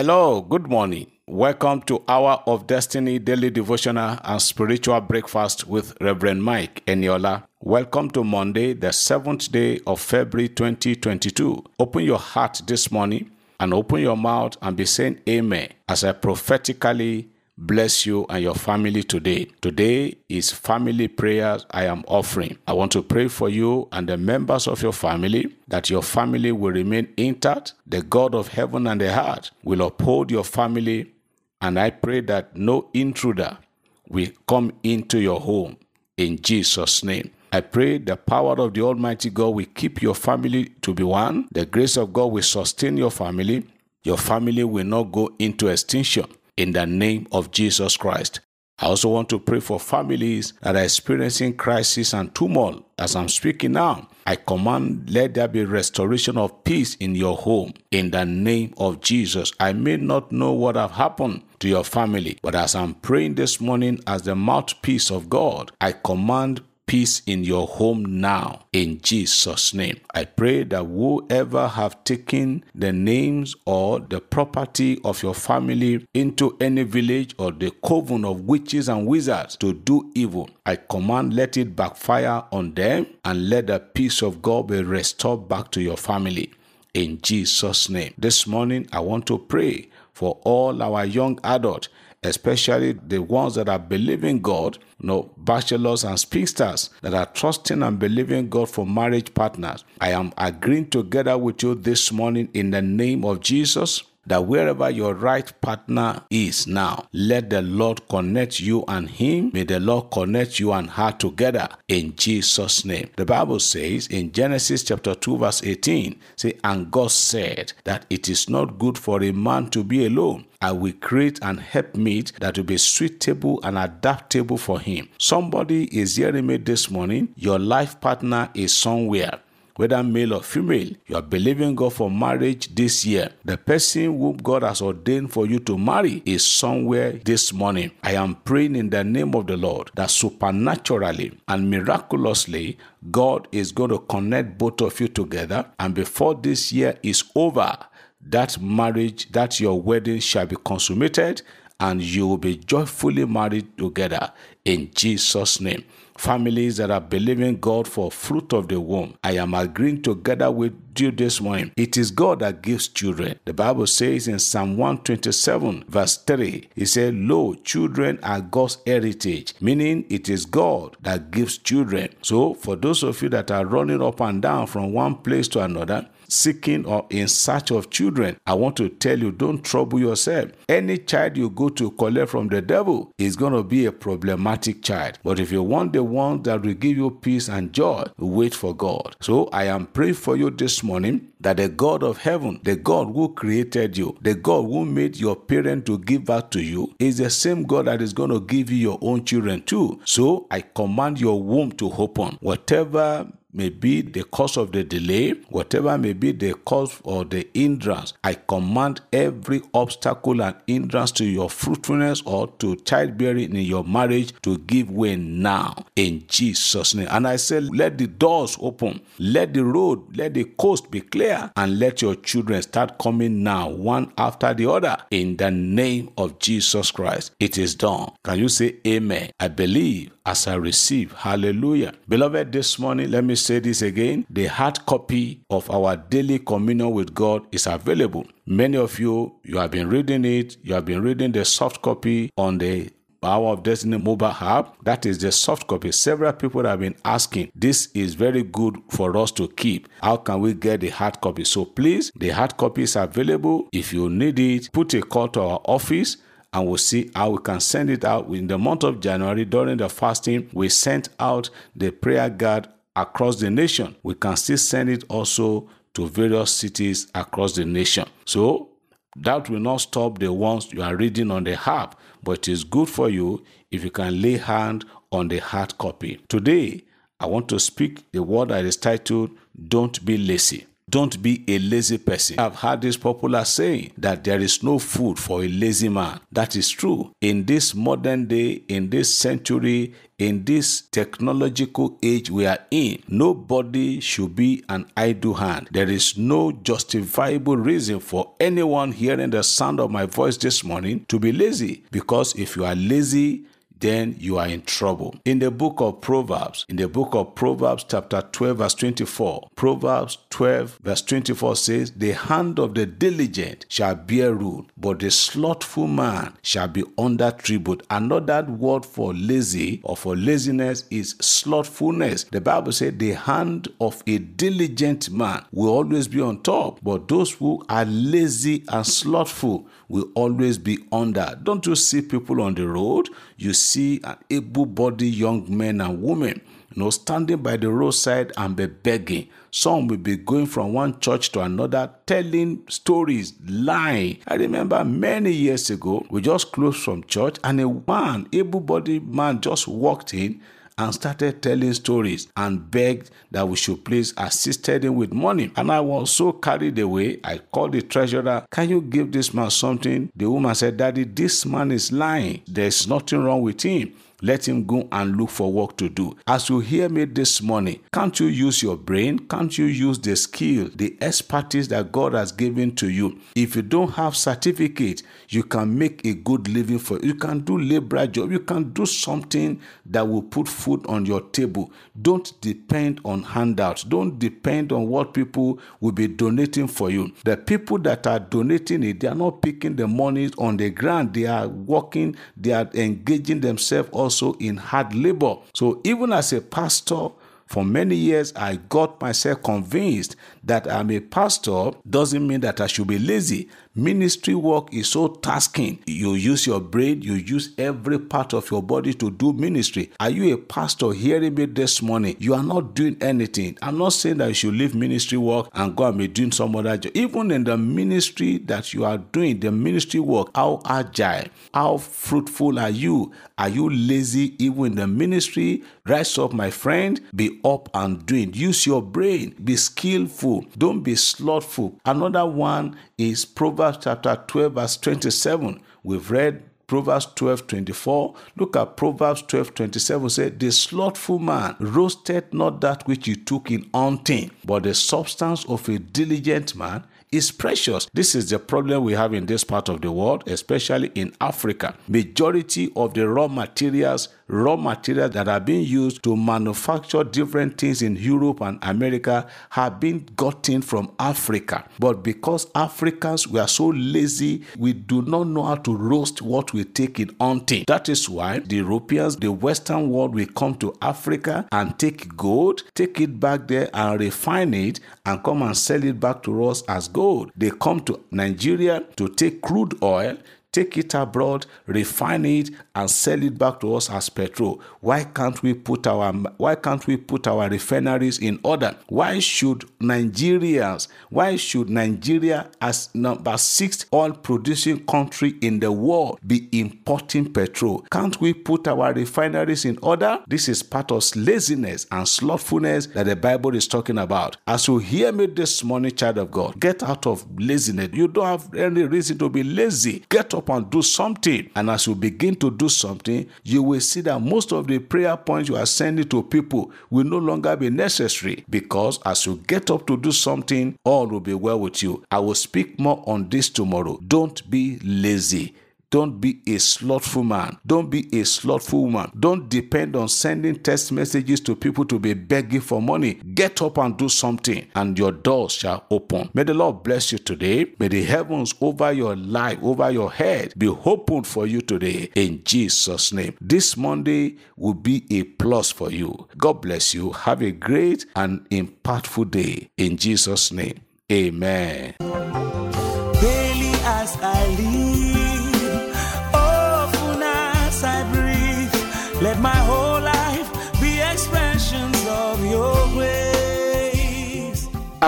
Hello, good morning. Welcome to Hour of Destiny Daily Devotional and Spiritual Breakfast with Reverend Mike Eniola. Welcome to Monday, the seventh day of February 2022. Open your heart this morning and open your mouth and be saying Amen as I prophetically bless you and your family today. Today is family prayers I am offering. I want to pray for you and the members of your family that your family will remain intact. The God of heaven and the heart will uphold your family. And I pray that no intruder will come into your home in Jesus' name. I pray the power of the Almighty God will keep your family to be one. The grace of God will sustain your family. Your family will not go into extinction in the name of Jesus Christ. I also want to pray for families that are experiencing crisis and turmoil. As I'm speaking now, I command let there be restoration of peace in your home in the name of Jesus. I may not know what have happened to your family, but as I'm praying this morning as the mouthpiece of God, I command peace in your home now in Jesus name. I pray that whoever have taken the names or the property of your family into any village or the coven of witches and wizards to do evil, I command let it backfire on them and let the peace of God be restored back to your family in Jesus name. This morning I want to pray for all our young adults especially the ones that are believing God, you know, bachelors and spinsters that are trusting and believing God for marriage partners. I am agreeing together with you this morning in the name of Jesus that wherever your right partner is now, let the Lord connect you and him. May the Lord connect you and her together in Jesus' name. The Bible says in Genesis chapter 2, verse 18, say, And God said that it is not good for a man to be alone. I will create an helpmeet that will be suitable and adaptable for him. Somebody is hearing me this morning. Your life partner is somewhere whether male or female, you are believing God for marriage this year. The person whom God has ordained for you to marry is somewhere this morning. I am praying in the name of the Lord that supernaturally and miraculously, God is going to connect both of you together. And before this year is over, that marriage, that your wedding shall be consummated and you will be joyfully married together in Jesus' name. Families that are believing God for fruit of the womb, I am agreeing together with you this morning. It is God that gives children. The Bible says in Psalm 127, verse 3, it said, Lo, children are God's heritage, meaning it is God that gives children. So, for those of you that are running up and down from one place to another, seeking or in search of children, I want to tell you don't trouble yourself. Any child you go to collect from the devil is going to be a problematic child. But if you want the one that will give you peace and joy, wait for God. So I am praying for you this morning that the God of heaven, the God who created you, the God who made your parent to give birth to you, is the same God that is going to give you your own children too. So I command your womb to open. Whatever may be the cause of the delay, whatever may be the cause or the hindrance, I command every obstacle and hindrance to your fruitfulness or to childbearing in your marriage to give way now in Jesus' name. And I say, let the doors open, let the road, let the coast be clear, and let your children start coming now, one after the other, in the name of Jesus Christ. It is done. Can you say amen? I believe as I receive. Hallelujah. Beloved, this morning, let me say this again. The hard copy of our daily communion with God is available. Many of you, you have been reading it. You have been reading the soft copy on the Power of Destiny mobile app. That is the soft copy. Several people have been asking, this is very good for us to keep. How can we get the hard copy? So please, the hard copy is available. If you need it, put a call to our office and we'll see how we can send it out. In the month of January, during the fasting, we sent out the prayer guard across the nation. We can still send it also to various cities across the nation. So, that will not stop the ones you are reading on the app, but it is good for you if you can lay hand on the hard copy. Today, I want to speak a word that is titled Don't Be Lazy. Don't be a lazy person. I've heard this popular saying that there is no food for a lazy man. That is true. In this modern day, in this century, in this technological age we are in, nobody should be an idle hand. There is no justifiable reason for anyone hearing the sound of my voice this morning to be lazy because if you are lazy, then you are in trouble. In the book of Proverbs, in the book of Proverbs, chapter 12, verse 24, Proverbs 12, verse 24 says, The hand of the diligent shall bear rule, but the slothful man shall be under tribute. Another word for lazy or for laziness is slothfulness. The Bible said, The hand of a diligent man will always be on top, but those who are lazy and slothful will always be under. Don't you see people on the road? You see an able bodied young men and women you know, standing by the roadside and be begging. Some will be going from one church to another, telling stories, lying. I remember many years ago, we just closed from church, and a man, able bodied man, just walked in and started telling stories and begged that we should please assist him with money. And I was so carried away, I called the treasurer, Can you give this man something? The woman said, Daddy, this man is lying. There's nothing wrong with him. Let him go and look for work to do. As you hear me this morning, can't you use your brain? Can't you use the skill, the expertise that God has given to you? If you don't have certificate, you can make a good living for you. You can do labor job. You can do something that will put food on your table. Don't depend on handouts. Don't depend on what people will be donating for you. The people that are donating it, they are not picking the money on the ground. They are working, they are engaging themselves also in hard labor. So even as a pastor, for many years, I got myself convinced that I'm a pastor doesn't mean that I should be lazy. Ministry work is so tasking. You use your brain, you use every part of your body to do ministry. Are you a pastor hearing me this morning? You are not doing anything. I'm not saying that you should leave ministry work and go and be doing some other job. Even in the ministry that you are doing, the ministry work, how agile, how fruitful are you? Are you lazy even in the ministry? Rise up, my friend. Be up and doing. Use your brain. Be skillful. Don't be slothful. Another one is Proverbs chapter 12, verse 27. We've read Proverbs 12 24. Look at Proverbs 12 27. Say, The slothful man roasted not that which he took in hunting, but the substance of a diligent man is precious. This is the problem we have in this part of the world, especially in Africa. Majority of the raw materials, raw materials that are being used to manufacture different things in Europe and America have been gotten from Africa. But because Africans we are so lazy, we do not know how to roast what we take in hunting. That is why the Europeans, the Western world will come to Africa and take gold, take it back there and refine it and come and sell it back to us as gold. They come to Nigeria to take crude oil, take it abroad, refine it, and sell it back to us as petrol. Why can't we put our why can't we put our refineries in order? Why should Nigerians, why should Nigeria as number six oil producing country in the world be importing petrol? Can't we put our refineries in order? This is part of laziness and slothfulness that the Bible is talking about. As you hear me this morning, child of God, get out of laziness. You don't have any reason to be lazy. Get up and do something. And as you begin to do something, you will see that most of the prayer points you are sending to people will no longer be necessary because as you get up to do something, all will be well with you. I will speak more on this tomorrow. Don't be lazy. Don't be a slothful man. Don't be a slothful woman. Don't depend on sending text messages to people to be begging for money. Get up and do something, and your doors shall open. May the Lord bless you today. May the heavens over your life, over your head, be opened for you today in Jesus' name. This Monday will be a plus for you. God bless you. Have a great and impactful day in Jesus' name. Amen. Daily as I live,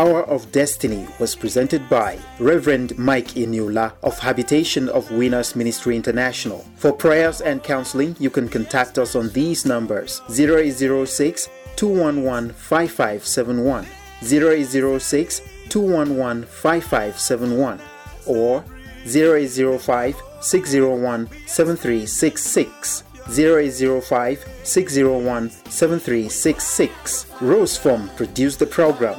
Hour of Destiny was presented by Reverend Mike Eniola of Habitation of Winners Ministry International. For prayers and counseling, you can contact us on these numbers 0806 211 5571, 0806 211 5571, or 0805 601 7366. 0805 601 7366. Rose Form produced the program.